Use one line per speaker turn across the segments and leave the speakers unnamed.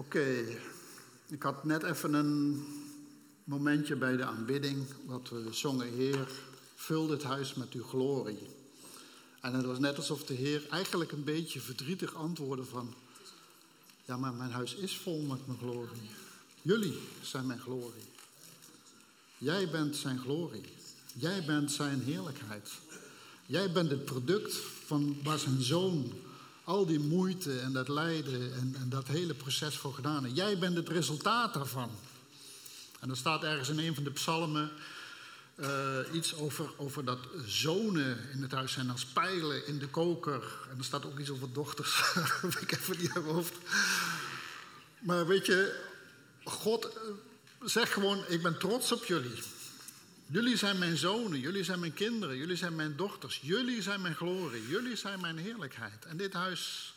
Oké, ik had net even een momentje bij de aanbidding, wat we zongen, Heer, vul dit huis met uw glorie. En het was net alsof de Heer eigenlijk een beetje verdrietig antwoordde van, ja, maar mijn huis is vol met mijn glorie. Jullie zijn mijn glorie. Jij bent zijn glorie. Jij bent zijn heerlijkheid. Jij bent het product van waar zijn zoon al die moeite en dat lijden en, en dat hele proces voor gedaan heeft. Jij bent het resultaat daarvan. En er staat ergens in een van de psalmen uh, iets over, over dat zonen in het huis zijn als pijlen in de koker. En er staat ook iets over dochters. ik even niet hoofd. Maar weet je, God eh, zegt gewoon: Ik ben trots op jullie. Jullie zijn mijn zonen, jullie zijn mijn kinderen, jullie zijn mijn dochters, jullie zijn mijn glorie, jullie zijn mijn heerlijkheid. En dit huis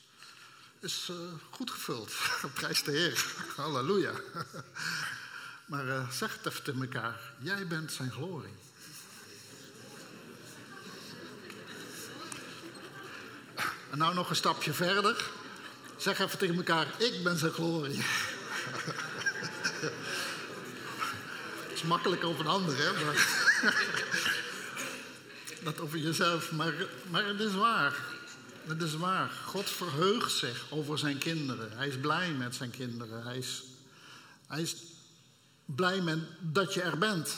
is uh, goed gevuld. Prijs de Heer. Halleluja. Maar uh, zeg het even tegen elkaar: Jij bent zijn glorie. En nou nog een stapje verder. Zeg even tegen elkaar: Ik ben zijn glorie. Makkelijk over een ander, hè? Maar dat over jezelf. Maar, maar het is waar. Het is waar. God verheugt zich over zijn kinderen. Hij is blij met zijn kinderen. Hij is, hij is blij met dat je er bent.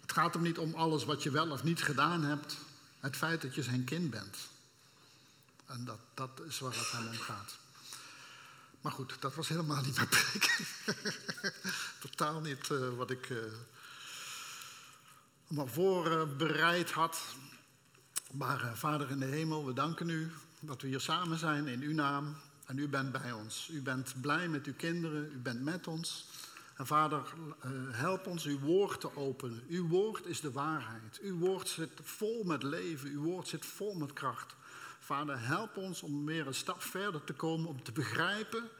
Het gaat hem niet om alles wat je wel of niet gedaan hebt. Het feit dat je zijn kind bent. En dat, dat is waar het hem om gaat. Maar goed, dat was helemaal niet mijn preek. Totaal niet uh, wat ik uh, maar voorbereid had. Maar uh, Vader in de hemel, we danken u dat we hier samen zijn in uw naam. En u bent bij ons. U bent blij met uw kinderen. U bent met ons. En Vader, help ons uw woord te openen. Uw woord is de waarheid. Uw woord zit vol met leven. Uw woord zit vol met kracht. Vader, help ons om weer een stap verder te komen, om te begrijpen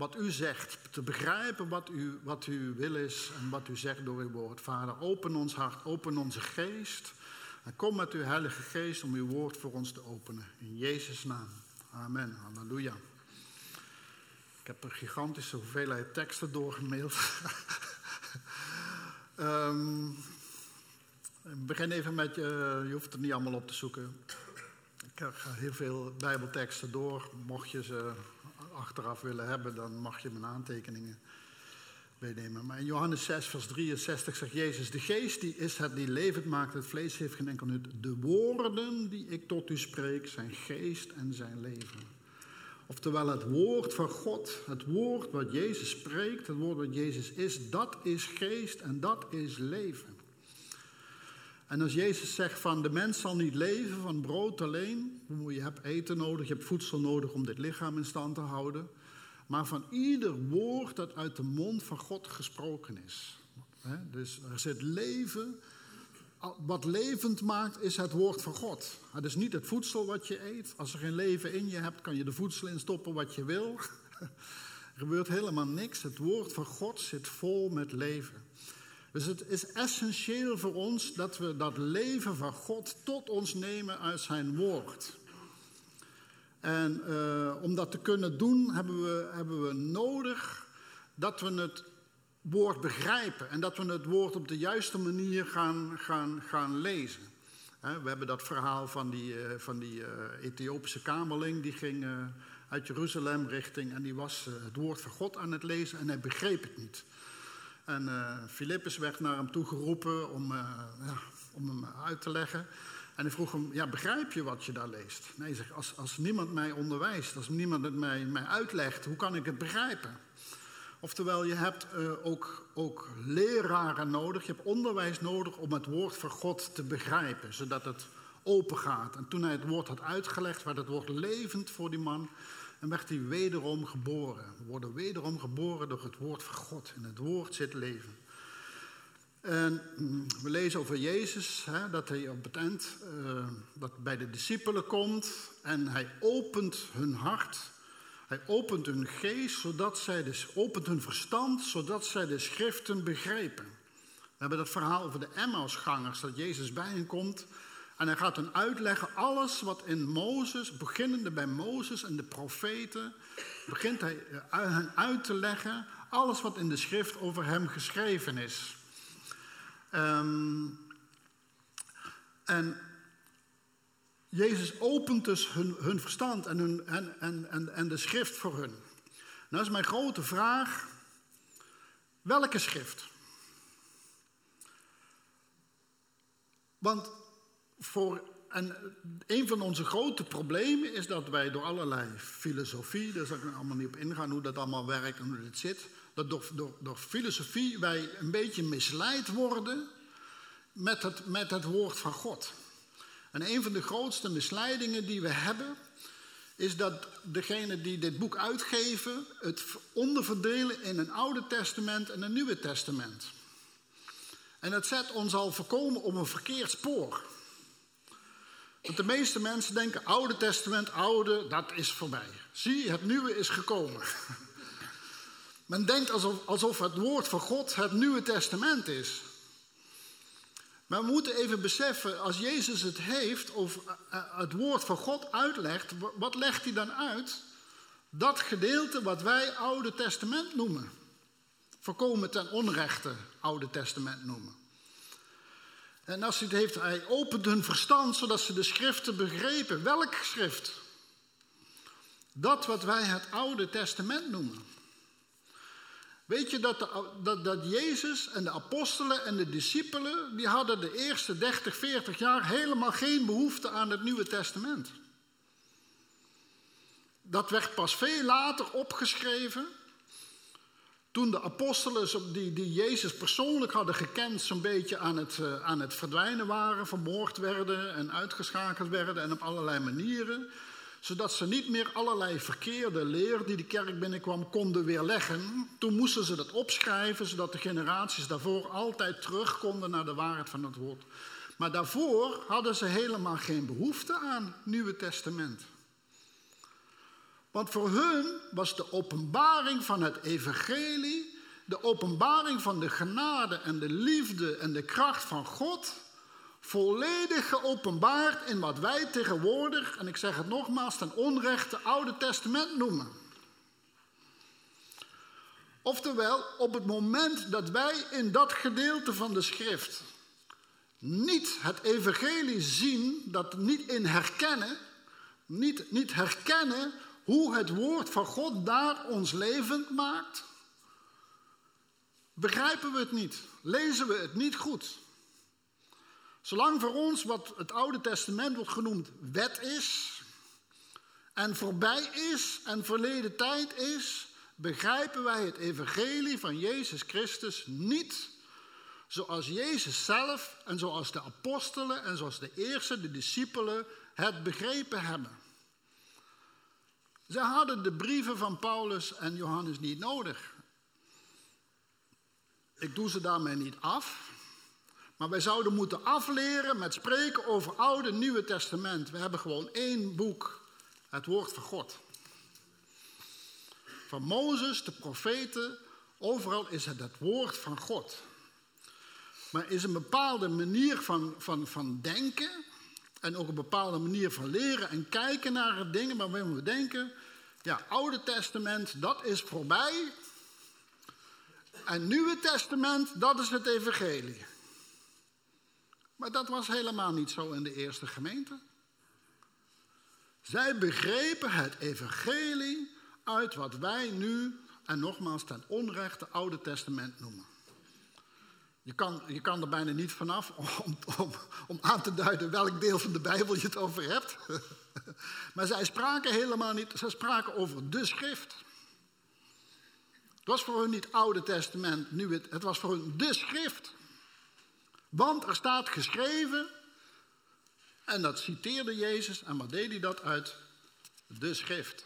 wat u zegt. Te begrijpen wat, u, wat uw wil is en wat u zegt door uw woord. Vader, open ons hart, open onze geest. En kom met uw Heilige Geest om uw woord voor ons te openen. In Jezus' naam. Amen. Halleluja. Ik heb een gigantische hoeveelheid teksten doorgemaild. um, ik begin even met, uh, je hoeft het niet allemaal op te zoeken. Ik ga heel veel Bijbelteksten door. Mocht je ze achteraf willen hebben, dan mag je mijn aantekeningen meenemen. Maar in Johannes 6, vers 63 zegt Jezus: De geest die is het die levend maakt, het vlees heeft geen enkel nut. De woorden die ik tot u spreek zijn geest en zijn leven. Oftewel, het woord van God, het woord wat Jezus spreekt, het woord wat Jezus is, dat is geest en dat is leven. En als Jezus zegt van de mens zal niet leven van brood alleen, je hebt eten nodig, je hebt voedsel nodig om dit lichaam in stand te houden, maar van ieder woord dat uit de mond van God gesproken is. Dus er zit leven. Wat levend maakt is het woord van God. Het is niet het voedsel wat je eet. Als er geen leven in je hebt, kan je de voedsel instoppen wat je wil. Er gebeurt helemaal niks. Het woord van God zit vol met leven. Dus het is essentieel voor ons dat we dat leven van God tot ons nemen uit zijn woord. En uh, om dat te kunnen doen hebben we, hebben we nodig dat we het woord begrijpen en dat we het woord op de juiste manier gaan, gaan, gaan lezen. we hebben dat verhaal van die, uh, van die uh, Ethiopische kamerling, die ging uit Jeruzalem richting en die was het woord van God aan het lezen en hij begreep het niet. En uh, werd naar hem toe geroepen om, uh, ja, om hem uit te leggen. En hij vroeg hem, ja, begrijp je wat je daar leest? Nee, zeg, als, als niemand mij onderwijst, als niemand het mij, mij uitlegt, hoe kan ik het begrijpen? Oftewel, je hebt uh, ook, ook leraren nodig, je hebt onderwijs nodig om het woord van God te begrijpen, zodat het open gaat. En toen hij het woord had uitgelegd, werd het woord levend voor die man. En werd hij wederom geboren. We worden wederom geboren door het woord van God. In het woord zit leven. En mm, we lezen over Jezus, hè, dat hij op het eind uh, dat bij de discipelen komt en hij opent hun hart. Hij opent hun geest, zodat zij dus, opent hun verstand, zodat zij de schriften begrijpen. We hebben dat verhaal over de Emmausgangers, dat Jezus bij hen komt En hij gaat hen uitleggen alles wat in Mozes, beginnende bij Mozes en de profeten, begint hij eh, hen uit te leggen. Alles wat in de schrift over hem geschreven is. Ehm, en Jezus opent dus hun, hun verstand en, hun, en, en, en de schrift voor hun. Nou is mijn grote vraag, welke schrift? Want voor, en een van onze grote problemen is dat wij door allerlei filosofie, daar zal ik allemaal niet op ingaan hoe dat allemaal werkt en hoe dat zit, dat door, door, door filosofie wij een beetje misleid worden met het, met het woord van God. En een van de grootste misleidingen die we hebben, is dat degenen die dit boek uitgeven het onderverdelen in een Oude Testament en een Nieuwe Testament. En dat zet ons al voorkomen op een verkeerd spoor. Want de meeste mensen denken, Oude Testament, Oude, dat is voorbij. Zie, het Nieuwe is gekomen. Men denkt alsof, alsof het woord van God het Nieuwe Testament is. Maar we moeten even beseffen, als Jezus het heeft of eh, eh, het woord van God uitlegt, wat legt hij dan uit? Dat gedeelte wat wij Oude Testament noemen. Voorkomen ten onrechte Oude Testament noemen. En als hij het heeft, hij opent hun verstand zodat ze de schriften begrepen. Welk schrift? Dat wat wij het Oude Testament noemen. Weet je dat, dat, dat Jezus en de apostelen en de discipelen, die hadden de eerste 30, 40 jaar helemaal geen behoefte aan het Nieuwe Testament. Dat werd pas veel later opgeschreven. Toen de apostelen die, die Jezus persoonlijk hadden gekend, zo'n beetje aan het, uh, aan het verdwijnen waren, vermoord werden en uitgeschakeld werden en op allerlei manieren zodat ze niet meer allerlei verkeerde leer die de kerk binnenkwam konden weerleggen. Toen moesten ze dat opschrijven, zodat de generaties daarvoor altijd terug konden naar de waarheid van het woord. Maar daarvoor hadden ze helemaal geen behoefte aan Nieuwe Testament. Want voor hun was de openbaring van het evangelie, de openbaring van de genade en de liefde en de kracht van God volledig geopenbaard in wat wij tegenwoordig, en ik zeg het nogmaals, ten onrechte Oude Testament noemen. Oftewel, op het moment dat wij in dat gedeelte van de schrift niet het evangelie zien, dat niet in herkennen, niet, niet herkennen hoe het woord van God daar ons levend maakt, begrijpen we het niet, lezen we het niet goed. Zolang voor ons wat het Oude Testament wordt genoemd wet is en voorbij is en verleden tijd is, begrijpen wij het evangelie van Jezus Christus niet zoals Jezus zelf en zoals de apostelen en zoals de eerste, de discipelen het begrepen hebben. Ze hadden de brieven van Paulus en Johannes niet nodig. Ik doe ze daarmee niet af. Maar wij zouden moeten afleren met spreken over Oude en Nieuwe Testament. We hebben gewoon één boek, het Woord van God. Van Mozes, de profeten, overal is het het Woord van God. Maar is een bepaalde manier van, van, van denken en ook een bepaalde manier van leren en kijken naar dingen waarvan we denken, ja, Oude Testament, dat is voorbij. En Nieuwe Testament, dat is het Evangelie. Maar dat was helemaal niet zo in de eerste gemeente. Zij begrepen het evangelie uit wat wij nu, en nogmaals ten onrechte, Oude Testament noemen. Je kan, je kan er bijna niet vanaf om, om, aan te duiden welk deel van de Bijbel je het over hebt. maar zij spraken helemaal niet, zij spraken over de schrift. Het was voor hun niet Oude Testament, nu het, het was voor hun de schrift. Want er staat geschreven, en dat citeerde Jezus, en wat deed hij dat uit? De schrift.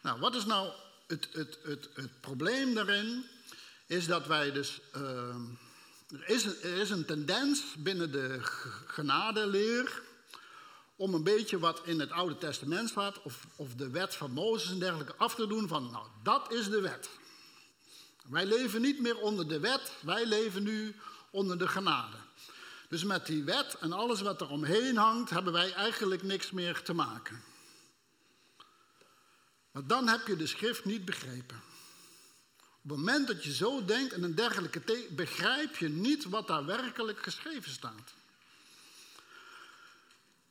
Nou, wat is nou het, het, het, het probleem daarin? Is dat wij dus. Uh, er, is, er is een tendens binnen de genadeleer om een beetje wat in het Oude Testament staat, of, of de wet van Mozes en dergelijke, af te doen van, nou, dat is de wet. Wij leven niet meer onder de wet, wij leven nu onder de genade. Dus met die wet en alles wat er omheen hangt, hebben wij eigenlijk niks meer te maken. Maar dan heb je de schrift niet begrepen. Op het moment dat je zo denkt en een dergelijke begrijp je niet wat daar werkelijk geschreven staat.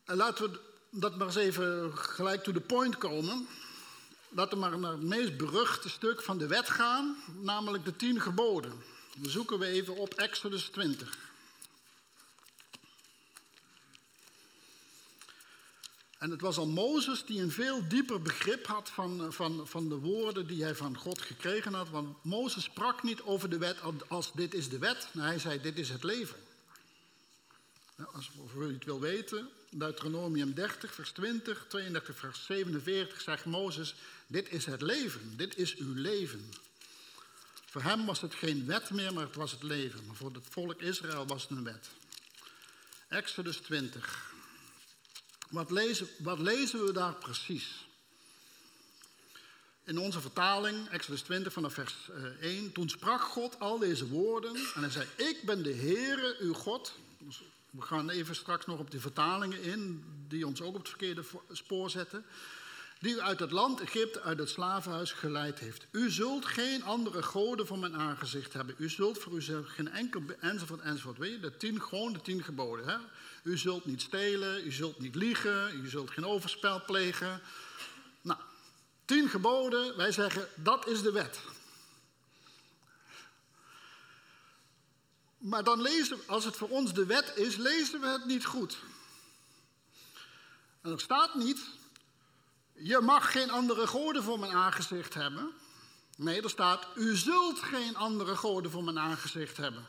En laten we dat maar eens even gelijk to the point komen. Laten we maar naar het meest beruchte stuk van de wet gaan, namelijk de tien geboden. Dan zoeken we even op Exodus 20. En het was al Mozes die een veel dieper begrip had van, van, van de woorden die hij van God gekregen had. Want Mozes sprak niet over de wet als dit is de wet. Nee, hij zei dit is het leven. Als u het wil weten, Deuteronomium 30, vers 20, 32, vers 47 zegt Mozes, dit is het leven, dit is uw leven. Voor hem was het geen wet meer, maar het was het leven. Maar voor het volk Israël was het een wet. Exodus 20. Wat lezen, wat lezen we daar precies? In onze vertaling, Exodus 20 vanaf vers 1, eh, toen sprak God al deze woorden en hij zei, ik ben de Heere, uw God. Dus we gaan even straks nog op die vertalingen in, die ons ook op het verkeerde spoor zetten. Die u uit het land Egypte, uit het slavenhuis geleid heeft. U zult geen andere goden voor mijn aangezicht hebben. U zult voor uzelf geen enkel, enzovoort, enzovoort. Weet je, de tien, gewoon de tien geboden. Hè? U zult niet stelen, u zult niet liegen, u zult geen overspel plegen. Nou, tien geboden, wij zeggen dat is de wet. Maar dan lezen, als het voor ons de wet is, lezen we het niet goed. En er staat niet, je mag geen andere goden voor mijn aangezicht hebben. Nee, er staat, u zult geen andere goden voor mijn aangezicht hebben.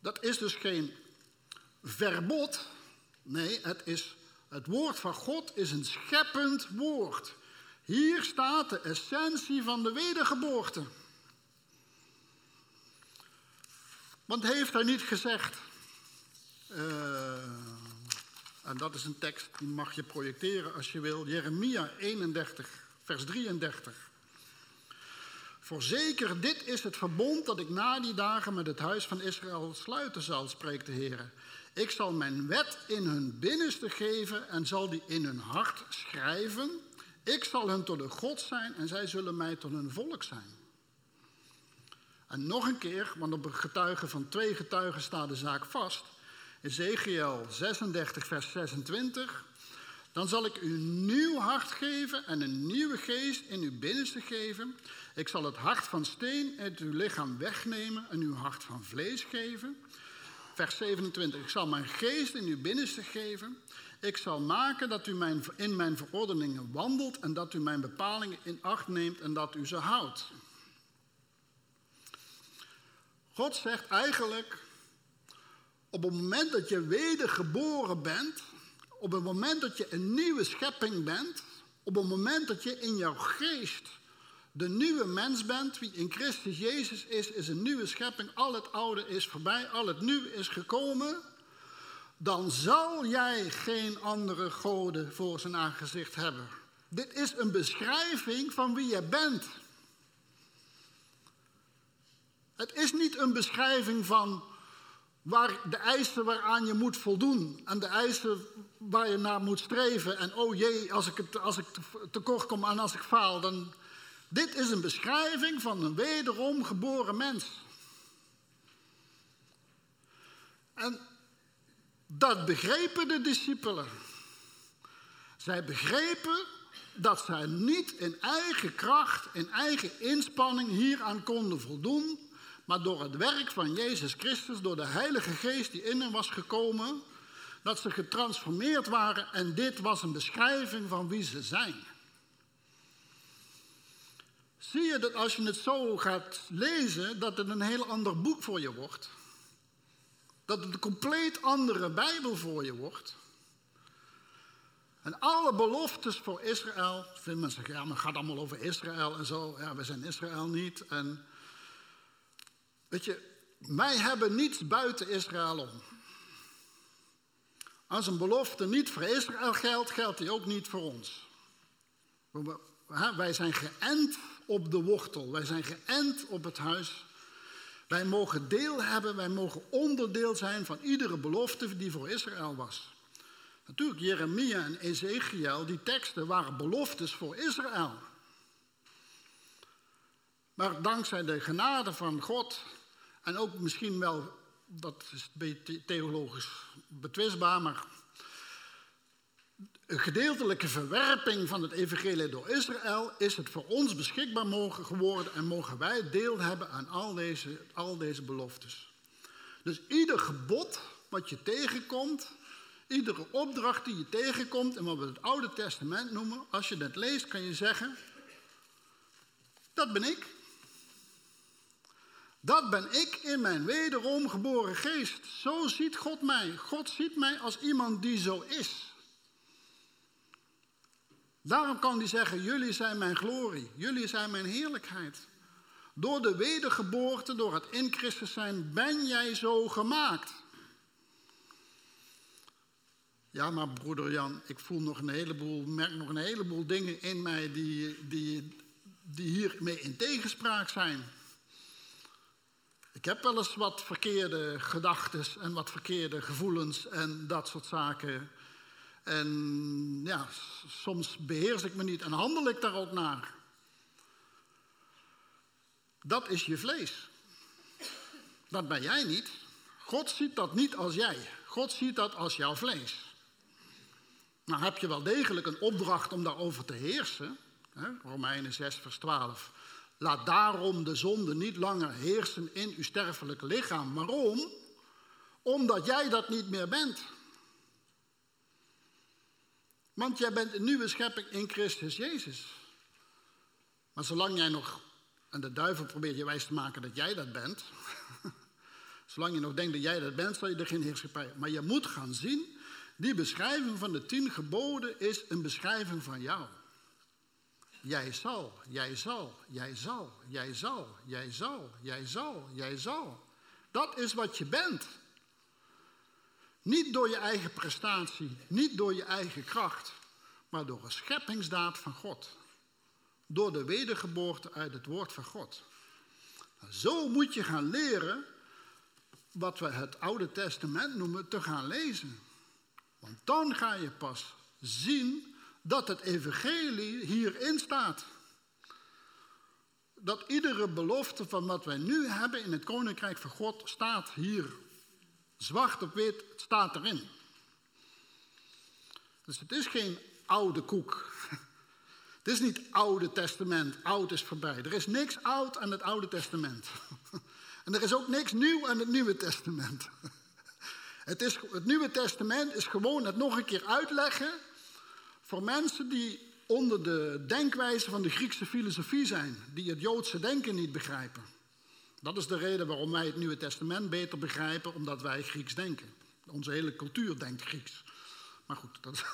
Dat is dus geen verbod. Nee, het, is, het woord van God is een scheppend woord. Hier staat de essentie van de wedergeboorte. Want heeft hij niet gezegd. Uh, en dat is een tekst die mag je projecteren als je wil. Jeremia 31, vers 33. Voorzeker, dit is het verbond dat ik na die dagen met het huis van Israël sluiten zal, spreekt de Heer. Ik zal mijn wet in hun binnenste geven en zal die in hun hart schrijven. Ik zal hun tot een God zijn en zij zullen mij tot een volk zijn. En nog een keer, want op een getuige van twee getuigen staat de zaak vast. Ezekiel 36, vers 26. Dan zal ik u een nieuw hart geven en een nieuwe geest in uw binnenste geven. Ik zal het hart van steen uit uw lichaam wegnemen en uw hart van vlees geven. Vers 27. Ik zal mijn geest in uw binnenste geven. Ik zal maken dat u mijn, in mijn verordeningen wandelt en dat u mijn bepalingen in acht neemt en dat u ze houdt. God zegt eigenlijk, op het moment dat je wedergeboren bent, op het moment dat je een nieuwe schepping bent, op het moment dat je in jouw geest de nieuwe mens bent, wie in Christus Jezus is, is een nieuwe schepping. Al het oude is voorbij, al het nieuwe is gekomen. Dan zal jij geen andere goden voor zijn aangezicht hebben. Dit is een beschrijving van wie je bent. Het is niet een beschrijving van waar de eisen waaraan je moet voldoen en de eisen waar je naar moet streven. En oh jee, als ik, het, als ik tekort kom en als ik faal, dan. Dit is een beschrijving van een wederom geboren mens. En dat begrepen de discipelen. Zij begrepen dat zij niet in eigen kracht, in eigen inspanning hieraan konden voldoen, maar door het werk van Jezus Christus, door de Heilige Geest die in hen was gekomen, dat ze getransformeerd waren en dit was een beschrijving van wie ze zijn. Zie je dat als je het zo gaat lezen, dat het een heel ander boek voor je wordt? Dat het een compleet andere Bijbel voor je wordt? En alle beloftes voor Israël, vinden mensen zeggen, ja, maar het gaat allemaal over Israël en zo. Ja, we zijn Israël niet. En Weet je, wij hebben niets buiten Israël om. Als een belofte niet voor Israël geldt, geldt die ook niet voor ons. Wij zijn geënt op de wortel, wij zijn geënt op het huis Wij mogen deel hebben, wij mogen onderdeel zijn van iedere belofte die voor Israël was. Natuurlijk, Jeremia en Ezekiel, die teksten waren beloftes voor Israël. Maar dankzij de genade van God, en ook misschien wel, dat is theologisch betwistbaar, maar een gedeeltelijke verwerping van het evangelie door Israël is het voor ons beschikbaar mogen geworden en mogen wij deel hebben aan al deze, al deze beloftes. Dus ieder gebod wat je tegenkomt, iedere opdracht die je tegenkomt en wat we het Oude Testament noemen, als je dat leest kan je zeggen, dat ben ik. Dat ben ik in mijn wederom geboren geest. Zo ziet God mij. God ziet mij als iemand die zo is. Daarom kan hij zeggen, jullie zijn mijn glorie, jullie zijn mijn heerlijkheid. Door de wedergeboorte, door het in Christus zijn, ben jij zo gemaakt. Ja, maar broeder Jan, ik voel nog een heleboel, merk nog een heleboel dingen in mij die, die, die hiermee in tegenspraak zijn. Ik heb wel eens wat verkeerde gedachten en wat verkeerde gevoelens en dat soort zaken. En ja, soms beheers ik me niet en handel ik daar ook naar. Dat is je vlees. Dat ben jij niet. God ziet dat niet als jij. God ziet dat als jouw vlees. Nou heb je wel degelijk een opdracht om daarover te heersen. Romeinen 6, vers 12. Laat daarom de zonde niet langer heersen in uw sterfelijke lichaam. Waarom? Omdat jij dat niet meer bent. Want jij bent een nieuwe schepping in Christus Jezus. Maar zolang jij nog, en de duivel probeert je wijs te maken dat jij dat bent. zolang je nog denkt dat jij dat bent, zal je er geen heerschappij. Maar je moet gaan zien, die beschrijving van de tien geboden is een beschrijving van jou. Jij zal, jij zal, jij zal, jij zal, jij zal, jij zal, jij zal. Dat is wat je bent. Niet door je eigen prestatie, niet door je eigen kracht, maar door een scheppingsdaad van God. Door de wedergeboorte uit het woord van God. Zo moet je gaan leren wat we het Oude Testament noemen te gaan lezen. Want dan ga je pas zien dat het evangelie hierin staat. Dat iedere belofte van wat wij nu hebben in het koninkrijk van God staat hier. Zwart op wit staat erin. Dus het is geen oude koek. Het is niet Oude Testament. Oud is voorbij. Er is niks oud aan het Oude Testament. En er is ook niks nieuw aan het Nieuwe Testament. Het, is, het Nieuwe Testament is gewoon het nog een keer uitleggen voor mensen die onder de denkwijze van de Griekse filosofie zijn, die het Joodse denken niet begrijpen. Dat is de reden waarom wij het Nieuwe Testament beter begrijpen, omdat wij Grieks denken. Onze hele cultuur denkt Grieks. Maar goed, dat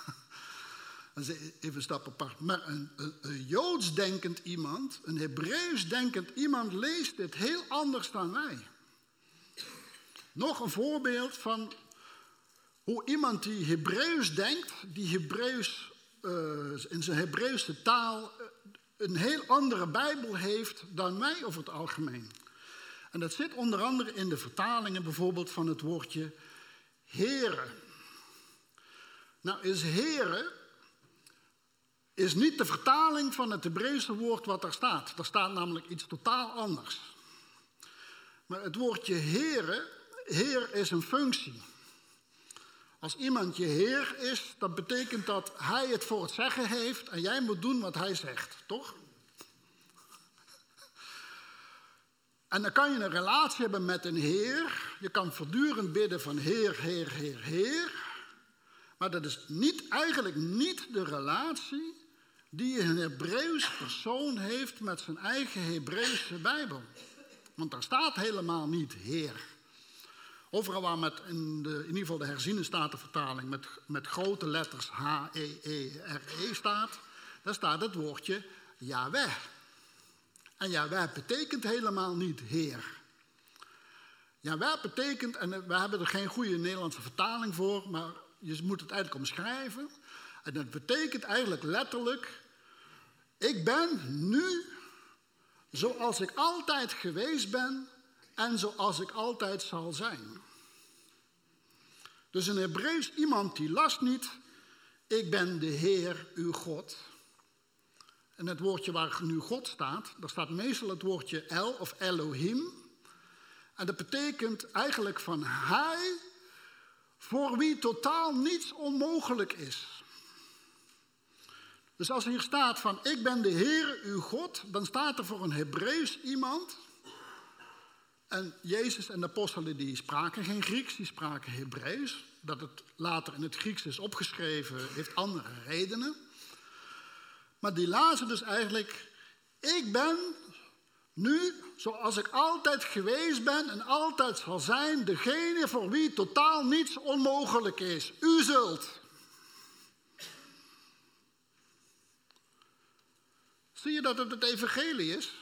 is, even een stap apart. Maar een, een, Joods denkend iemand, een Hebreeuws denkend iemand leest dit heel anders dan wij. Nog een voorbeeld van hoe iemand die Hebreeuws denkt, die Hebreeuws uh, in zijn Hebreeuwse taal eh, een heel andere Bijbel heeft dan wij over het algemeen. En dat zit onder andere in de vertalingen bijvoorbeeld van het woordje heren. Nou is heren is niet de vertaling van het Hebreeuwse woord wat daar staat. Daar staat namelijk iets totaal anders. Maar het woordje heren, heer is een functie. Als iemand je heer is, dan betekent dat hij het voor het zeggen heeft en jij moet doen wat hij zegt, toch? En dan kan je een relatie hebben met een heer. Je kan voortdurend bidden van heer, heer, heer, heer. Maar dat is niet, eigenlijk niet de relatie die een Hebreeuws persoon heeft met zijn eigen Hebreeuwse Bijbel. Want daar staat helemaal niet heer. Overal waar met in, de, in ieder geval de herziene statenvertaling met, met grote letters H-E-E-R-E -E staat, daar staat het woordje Yahweh. En Yahweh betekent helemaal niet Heer. Yahweh betekent, en we hebben er geen goede Nederlandse vertaling voor, maar je moet het eigenlijk omschrijven. En dat betekent eigenlijk letterlijk, ik ben nu zoals ik altijd geweest ben en zoals ik altijd zal zijn. Dus een Hebreeuws iemand die last niet, ik ben de Heer uw God. En het woordje waar nu God staat, daar staat meestal het woordje El of Elohim. En dat betekent eigenlijk van Hij voor wie totaal niets onmogelijk is. Dus als hier staat van ik ben de Heer uw God, dan staat er voor een Hebreeuws iemand. En Jezus en de apostelen die spraken geen Grieks, die spraken Hebreeuws. Dat het later in het Grieks is opgeschreven heeft andere redenen. Maar die lazen dus eigenlijk, ik ben nu, zoals ik altijd geweest ben en altijd zal zijn, degene voor wie totaal niets onmogelijk is. U zult. Zie je dat het het evangelie is?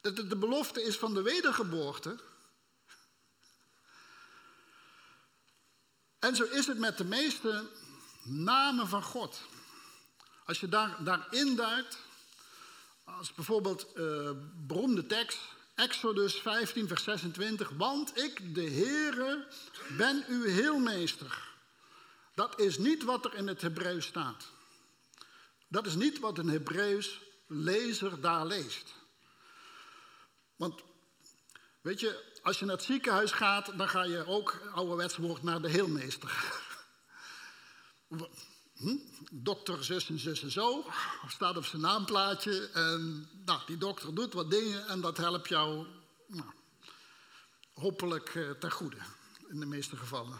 Dat het de belofte is van de wedergeboorte? En zo is het met de meeste namen van God. Als je daar, daarin duikt, als bijvoorbeeld uh, beroemde tekst, Exodus 15, vers 26. Want ik, de Heere, ben uw heelmeester. Dat is niet wat er in het Hebreeuws staat. Dat is niet wat een Hebreeuws lezer daar leest. Want, weet je, als je naar het ziekenhuis gaat, dan ga je ook ouderwets woord naar de heelmeester. Hm? Dokter zus en zus en zo, staat op zijn naamplaatje. En nou, die dokter doet wat dingen en dat helpt jou nou, hopelijk uh, ter goede. In de meeste gevallen.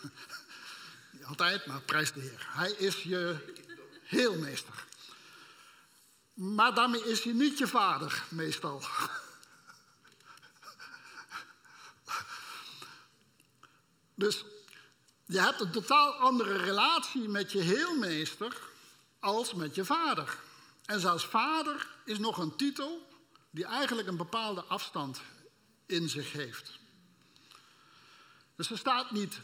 Altijd, maar prijs de Heer. Hij is je heelmeester. Maar daarmee is hij niet je vader, meestal. Dus je hebt een totaal andere relatie met je heelmeester als met je vader. En zelfs vader is nog een titel die eigenlijk een bepaalde afstand in zich heeft. Dus er staat niet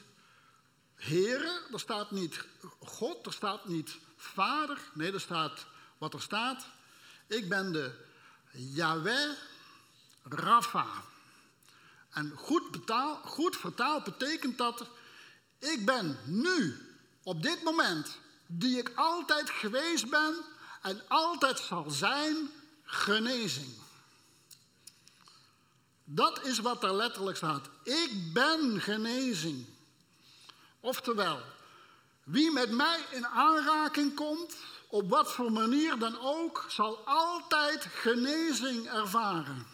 Heere, er staat niet God, er staat niet Vader. Nee, er staat wat er staat. Ik ben de Yahweh Rafa. En goed, betaal, goed vertaald betekent dat ik ben nu, op dit moment, die ik altijd geweest ben en altijd zal zijn, genezing. Dat is wat er letterlijk staat. Ik ben genezing. Oftewel, wie met mij in aanraking komt, op wat voor manier dan ook, zal altijd genezing ervaren.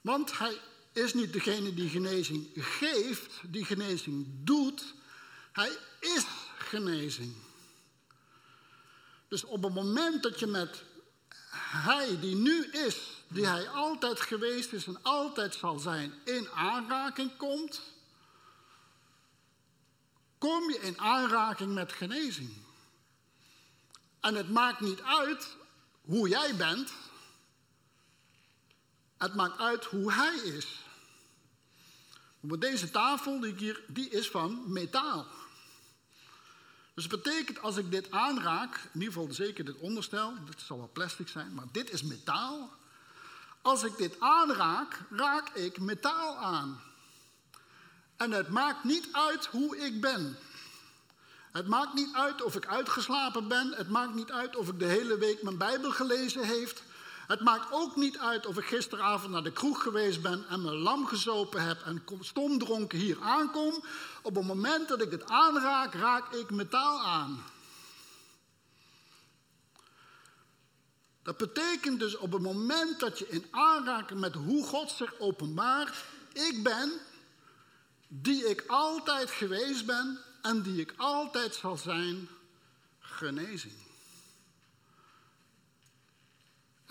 Want hij is niet degene die genezing geeft, die genezing doet. Hij is genezing. Dus op het moment dat je met hij die nu is, die hij altijd geweest is en altijd zal zijn, in aanraking komt, kom je in aanraking met genezing. En het maakt niet uit hoe jij bent, het maakt uit hoe hij is. Maar deze tafel die, hier, die is van metaal. Dus het betekent als ik dit aanraak, in ieder geval zeker dit onderstel, dit zal wel plastic zijn, maar dit is metaal. Als ik dit aanraak, raak ik metaal aan. En het maakt niet uit hoe ik ben. Het maakt niet uit of ik uitgeslapen ben. Het maakt niet uit of ik de hele week mijn Bijbel gelezen heeft. Het maakt ook niet uit of ik gisteravond naar de kroeg geweest ben en mijn lam gezopen heb en stomdronken hier aankom. Op het moment dat ik het aanraak, raak ik metaal aan. Dat betekent dus op het moment dat je in aanraking met hoe God zich openbaart, ik ben die ik altijd geweest ben en die ik altijd zal zijn, genezing.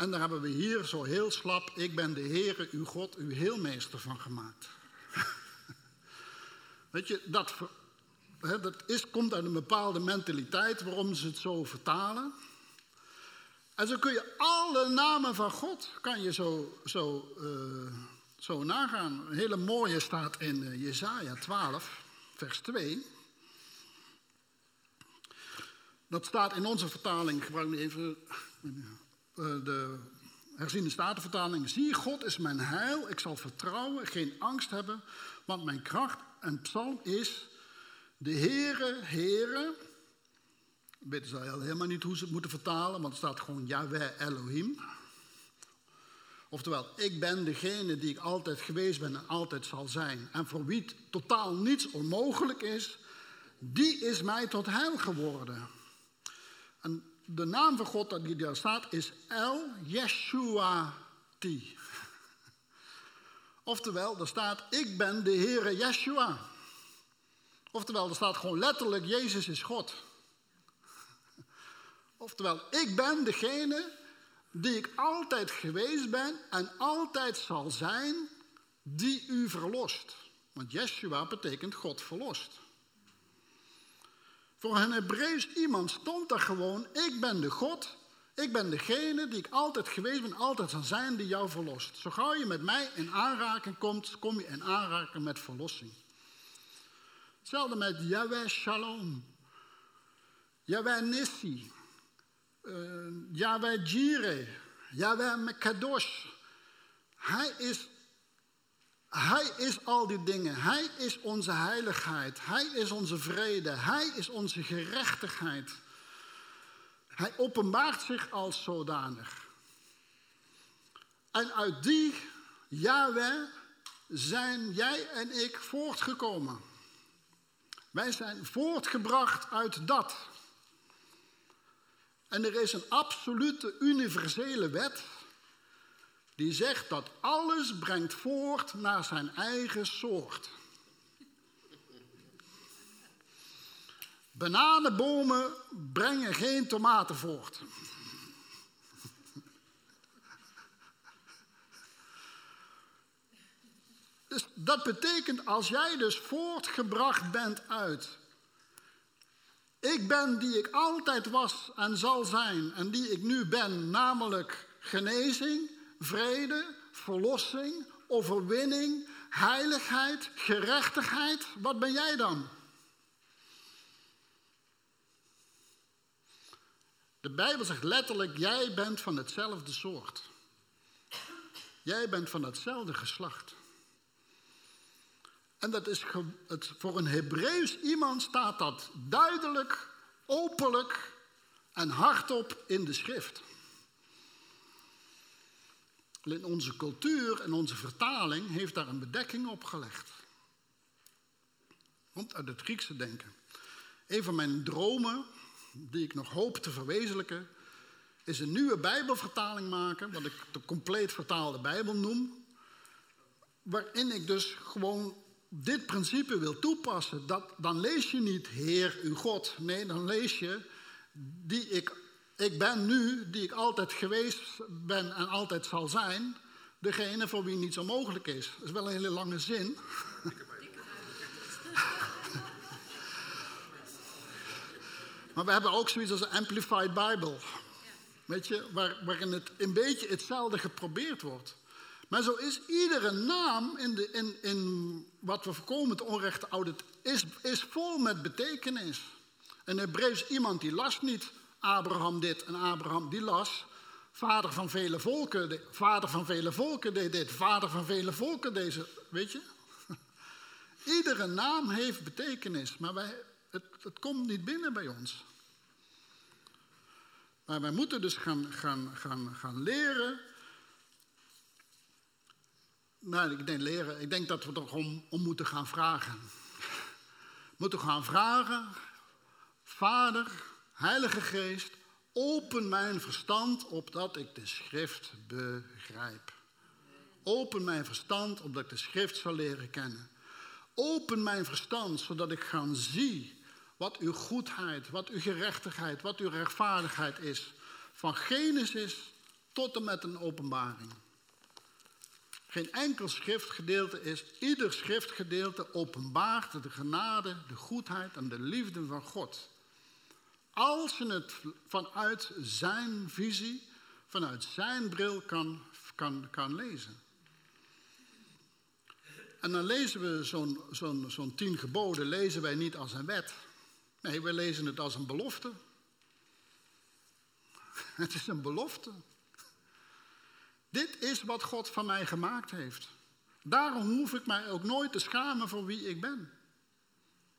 En daar hebben we hier zo heel slap, ik ben de Heere, uw God, uw heelmeester van gemaakt. Weet je, dat, dat is, komt uit een bepaalde mentaliteit waarom ze het zo vertalen. En zo kun je alle namen van God, kan je zo, zo, uh, zo nagaan. Een hele mooie staat in uh, Jezaja 12, vers 2. Dat staat in onze vertaling, gebruik ik even de herziende statenvertaling. Zie, God is mijn heil, ik zal vertrouwen, geen angst hebben, want mijn kracht en psalm is, de Heere, Heere, weten ze helemaal niet hoe ze het moeten vertalen, want het staat gewoon Yahweh Elohim. Oftewel, ik ben degene die ik altijd geweest ben en altijd zal zijn. En voor wie totaal niets onmogelijk is, die is mij tot heil geworden. En de naam van God die daar staat is El Yeshua Ti. Oftewel, er staat, ik ben de Heere Yeshua. Oftewel, er staat gewoon letterlijk, Jezus is God. Oftewel, ik ben degene die ik altijd geweest ben en altijd zal zijn, die u verlost. Want Yeshua betekent God verlost. Voor een Hebreeuws iemand stond daar gewoon, ik ben de God, ik ben degene die ik altijd geweest ben, altijd zal zijn, die jou verlost. Zo gauw je met mij in aanraking komt, kom je in aanraking met verlossing. Hetzelfde met Yahweh Shalom, Yahweh Nissi, uh, Yahweh Jireh, Yahweh Mekadosh. Hij is, hij is al die dingen. Hij is onze heiligheid. Hij is onze vrede. Hij is onze gerechtigheid. Hij openbaart zich als zodanig. En uit die Yahweh zijn jij en ik voortgekomen. Wij zijn voortgebracht uit dat. En er is een absolute universele wet die zegt dat alles brengt voort naar zijn eigen soort. Bananenbomen brengen geen tomaten voort. Dus dat betekent als jij dus voortgebracht bent uit ik ben die ik altijd was en zal zijn en die ik nu ben, namelijk genezing, vrede, verlossing, overwinning, heiligheid, gerechtigheid. Wat ben jij dan? De Bijbel zegt letterlijk, jij bent van hetzelfde soort. Jij bent van hetzelfde geslacht. En dat is het, voor een Hebreeuws iemand staat dat duidelijk, openlijk en hardop in de schrift. Alleen onze cultuur en onze vertaling heeft daar een bedekking op gelegd. Komt uit het Griekse denken. Een van mijn dromen, die ik nog hoop te verwezenlijken, is een nieuwe Bijbelvertaling maken, wat ik de compleet vertaalde Bijbel noem. Waarin ik dus gewoon dit principe wil toepassen, dat, dan lees je niet Heer uw God. Nee, dan lees je die ik, ik ben nu, die ik altijd geweest ben en altijd zal zijn, degene voor wie niets onmogelijk is. Dat is wel een hele lange zin. maar we hebben ook zoiets als een Amplified Bible. Weet je, waar, waarin het een beetje hetzelfde geprobeerd wordt. Maar zo is iedere naam in, de, in, in wat we voorkomen, het onrechte oude, is, is vol met betekenis. Een Hebreeuws iemand die las niet Abraham dit en Abraham die las. Vader van vele volken, vader van vele volken deed dit, vader van vele volken deze, weet je? Iedere naam heeft betekenis, maar wij, het, het komt niet binnen bij ons. Maar wij moeten dus gaan, gaan, gaan, gaan leren nou, ik denk leren. Ik denk dat we er om, om moeten gaan vragen. moeten gaan vragen. Vader, Heilige Geest, open mijn verstand opdat ik de schrift begrijp. Open mijn verstand opdat ik de schrift zal leren kennen. Open mijn verstand zodat ik gaan zie wat uw goedheid, wat uw gerechtigheid, wat uw rechtvaardigheid is. Van Genesis tot en met een openbaring. Geen enkel schriftgedeelte is, ieder schriftgedeelte openbaart de genade, de goedheid en de liefde van God. Als je het vanuit zijn visie, vanuit zijn bril kan, kan, kan lezen. En dan lezen we zo'n zo'n zo'n tien geboden, lezen wij niet als een wet. Nee, we lezen het als een belofte. Het is een belofte. Dit is wat God van mij gemaakt heeft. Daarom hoef ik mij ook nooit te schamen voor wie ik ben.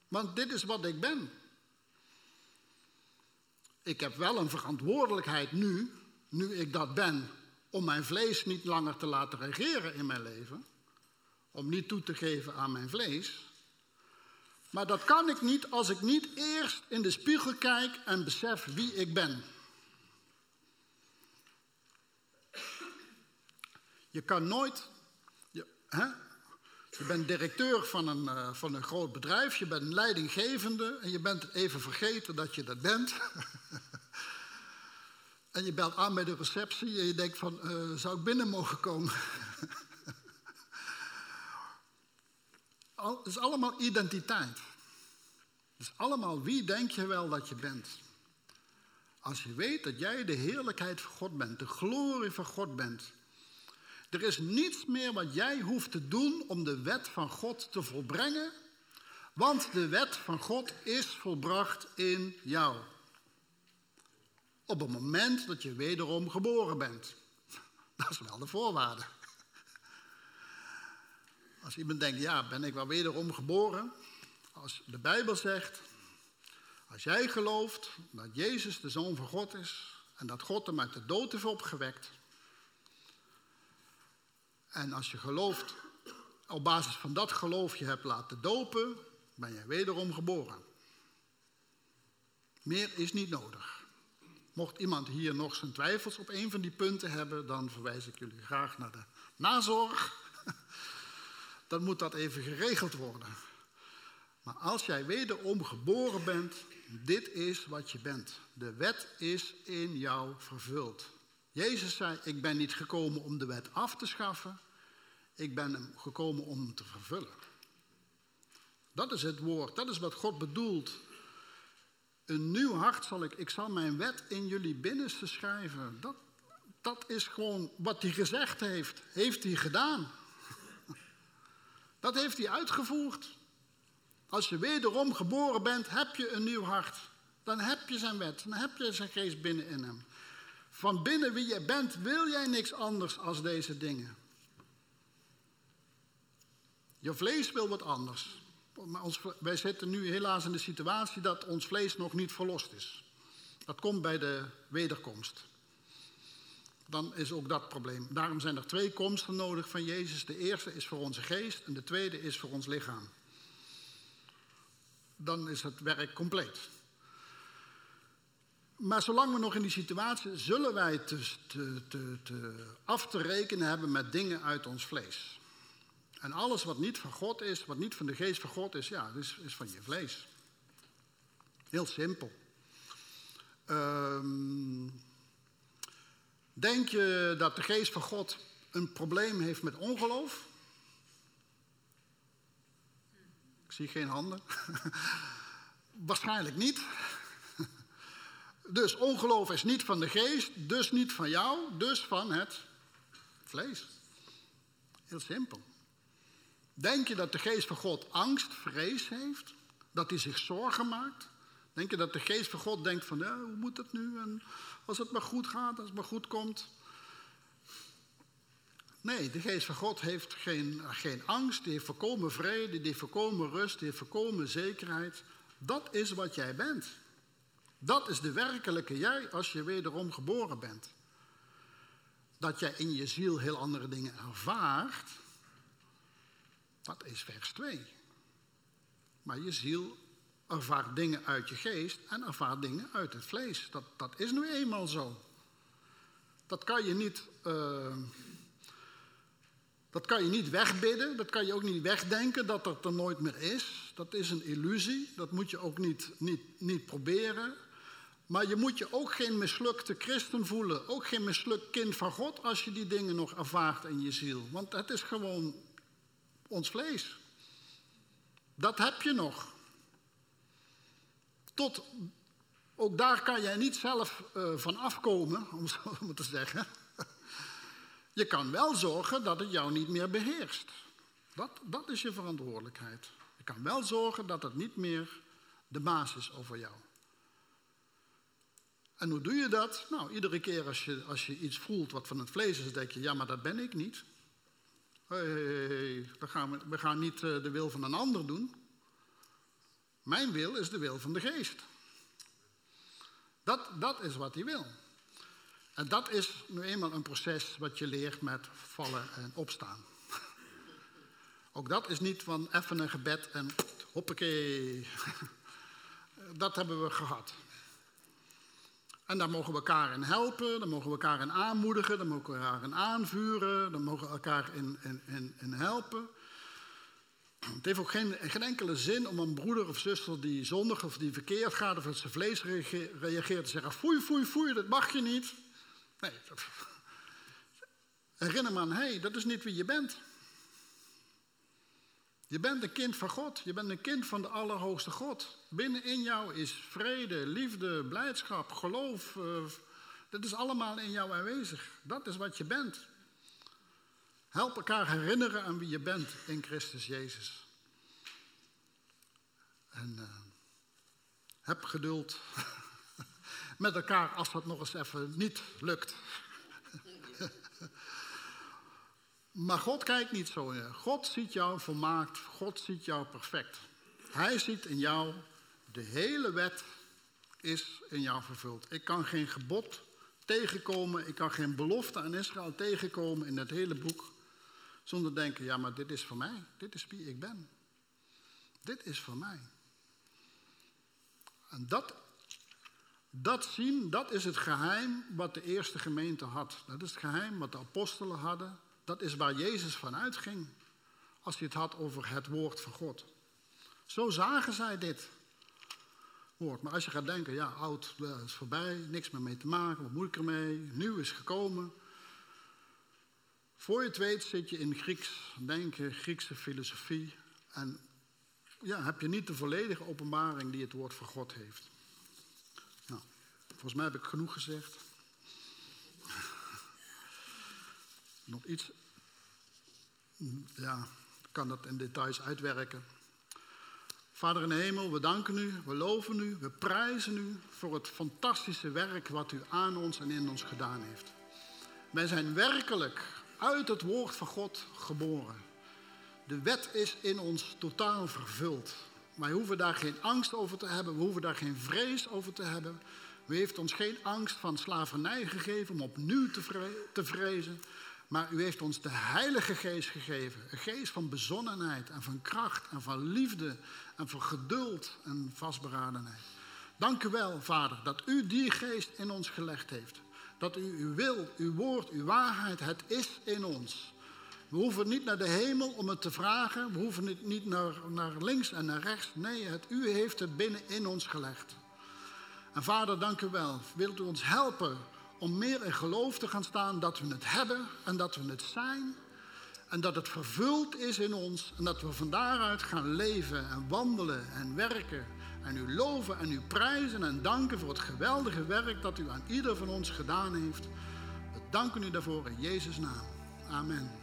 Want dit is wat ik ben. Ik heb wel een verantwoordelijkheid nu, nu ik dat ben, om mijn vlees niet langer te laten regeren in mijn leven. Om niet toe te geven aan mijn vlees. Maar dat kan ik niet als ik niet eerst in de spiegel kijk en besef wie ik ben. Je kan nooit. Je, hè? Je bent directeur van een, uh, van een groot bedrijf, je bent leidinggevende en je bent even vergeten dat je dat bent. en je belt aan bij de receptie en je denkt van, uh, zou ik binnen mogen komen? Het is allemaal identiteit. Het is allemaal wie denk je wel dat je bent. Als je weet dat jij de heerlijkheid van God bent, de glorie van God bent. Er is niets meer wat jij hoeft te doen om de wet van God te volbrengen, want de wet van God is volbracht in jou. Op het moment dat je wederom geboren bent. Dat is wel de voorwaarde. Als iemand denkt, ja, ben ik wel wederom geboren? Als de Bijbel zegt, als jij gelooft dat Jezus de Zoon van God is en dat God hem uit de dood heeft opgewekt. En als je gelooft, op basis van dat geloof je hebt laten dopen, ben jij wederom geboren. Meer is niet nodig. Mocht iemand hier nog zijn twijfels op een van die punten hebben, dan verwijs ik jullie graag naar de nazorg dan moet dat even geregeld worden. Maar als jij wederom geboren bent, dit is wat je bent. De wet is in jou vervuld. Jezus zei, ik ben niet gekomen om de wet af te schaffen, ik ben gekomen om hem te vervullen. Dat is het woord, dat is wat God bedoelt. Een nieuw hart zal ik, ik zal mijn wet in jullie binnenste schrijven. Dat, dat is gewoon wat hij gezegd heeft, heeft hij gedaan. Dat heeft hij uitgevoerd. Als je wederom geboren bent, heb je een nieuw hart. Dan heb je zijn wet, dan heb je zijn geest binnen in hem. Van binnen wie je bent, wil jij niks anders als deze dingen. Je vlees wil wat anders. Maar ons, wij zitten nu helaas in de situatie dat ons vlees nog niet verlost is. Dat komt bij de wederkomst dan is ook dat probleem. Daarom zijn er twee komsten nodig van Jezus. De eerste is voor onze geest en de tweede is voor ons lichaam. Dan is het werk compleet. Maar zolang we nog in die situatie zullen wij te, te, te, te, af te rekenen hebben met dingen uit ons vlees. En alles wat niet van God is, wat niet van de geest van God is, ja, is, is van je vlees. Heel simpel. Ehm Denk je dat de geest van God een probleem heeft met ongeloof? Ik zie geen handen. Waarschijnlijk niet. Dus ongeloof is niet van de geest, dus niet van jou, dus van het vlees. Heel simpel. Denk je dat de geest van God angst, vrees heeft? Dat hij zich zorgen maakt? Denk je dat de geest van God denkt van, ja, hoe moet het nu? En als het maar goed gaat, als het maar goed komt. Nee, de geest van God heeft geen, geen angst, die heeft voorkomen vrede, die heeft voorkomen rust, die heeft voorkomen zekerheid. Dat is wat jij bent. Dat is de werkelijke jij als je wederom geboren bent. Dat jij in je ziel heel andere dingen ervaart, dat is vers 2. Maar je ziel ervaart dingen uit je geest en ervaart dingen uit het vlees. Dat, dat is nu eenmaal zo. Dat kan je niet. Uh, dat kan je niet wegbidden, dat kan je ook niet wegdenken dat dat er nooit meer is. Dat is een illusie, dat moet je ook niet, niet, niet proberen. Maar je moet je ook geen mislukte christen voelen, ook geen mislukt kind van God als je die dingen nog ervaart in je ziel. Want het is gewoon ons vlees. Dat heb je nog. Tot, ook daar kan jij niet zelf uh, van afkomen, om zo maar te zeggen. Je kan wel zorgen dat het jou niet meer beheerst. Dat, dat is je verantwoordelijkheid. Je kan wel zorgen dat het niet meer de baas is over jou. En hoe doe je dat? Nou, iedere keer als je, als je iets voelt wat van het vlees is, denk je, ja, maar dat ben ik niet. Hey, we, gaan, we gaan niet eh, de wil van een ander doen. Mijn wil is de wil van de geest. Dat, dat is wat hij wil. En dat is nu eenmaal een proces wat je leert met vallen en opstaan. Ook dat is niet van even een gebed en hoppakee. Dat hebben we gehad. En daar mogen we elkaar in helpen, daar mogen we elkaar in aanmoedigen, daar mogen we elkaar in aanvuren, daar mogen we elkaar in, in, in, helpen. Het heeft ook geen, enkele zin om een broeder of zuster die zondig of die verkeerd gaat of uit zijn vlees reageert te zeggen: foei, foei, foei, dat mag je niet. Nee, herinner me aan, hé, hey, dat is niet wie je bent. Je bent een kind van God. Je bent een kind van de Allerhoogste God. Binnenin jou is vrede, liefde, blijdschap, geloof. Uh, dat is allemaal in jou aanwezig. Dat is wat je bent. Help elkaar herinneren aan wie je bent in Christus Jezus. En uh, heb geduld met elkaar als dat nog eens even niet lukt. Maar God kijkt niet zo. God ziet jou volmaakt. God ziet jou perfect. Hij ziet in jou de hele wet is in jou vervuld. Ik kan geen gebod tegenkomen. Ik kan geen belofte aan Israël tegenkomen in het hele boek. Zonder denken, ja maar dit is voor mij. Dit is wie ik ben. Dit is voor mij. En dat, dat zien, dat is het geheim wat de eerste gemeente had. Dat is het geheim wat de apostelen hadden. Dat is waar Jezus van uitging als hij het had over het woord van God. Zo zagen zij dit woord. Maar als je gaat denken, ja, oud is voorbij, niks meer mee te maken, wat moet ik ermee, nieuw is gekomen. Voor je het weet zit je in Grieks denken, Griekse filosofie. En ja, heb je niet de volledige openbaring die het woord van God heeft. Nou, volgens mij heb ik genoeg gezegd. Nog iets, ja, kan dat in details uitwerken. Vader in de hemel, we danken u, we loven u, we prijzen u voor het fantastische werk wat u aan ons en in ons gedaan heeft. Wij zijn werkelijk uit het woord van God geboren. De wet is in ons totaal vervuld. Wij hoeven daar geen angst over te hebben, we hoeven daar geen vrees over te hebben. U heeft ons geen angst van slavernij gegeven om opnieuw te vrezen. Maar u heeft ons de Heilige Geest gegeven. Een geest van bezonnenheid en van kracht en van liefde en van geduld en vastberadenheid. Dank u wel, Vader, dat u die geest in ons gelegd heeft. Dat u uw wil, uw woord, uw waarheid, het is in ons. We hoeven niet naar de hemel om het te vragen. We hoeven niet naar, naar links en naar rechts. Nee, het, u heeft het binnen in ons gelegd. En Vader, dank u wel. Wilt u ons helpen om meer in geloof te gaan staan dat we het hebben en dat we het zijn. En dat het vervuld is in ons en dat we van daaruit gaan leven en wandelen en werken. En u loven en u prijzen en danken voor het geweldige werk dat u aan ieder van ons gedaan heeft. We danken u daarvoor in Jezus' naam. Amen.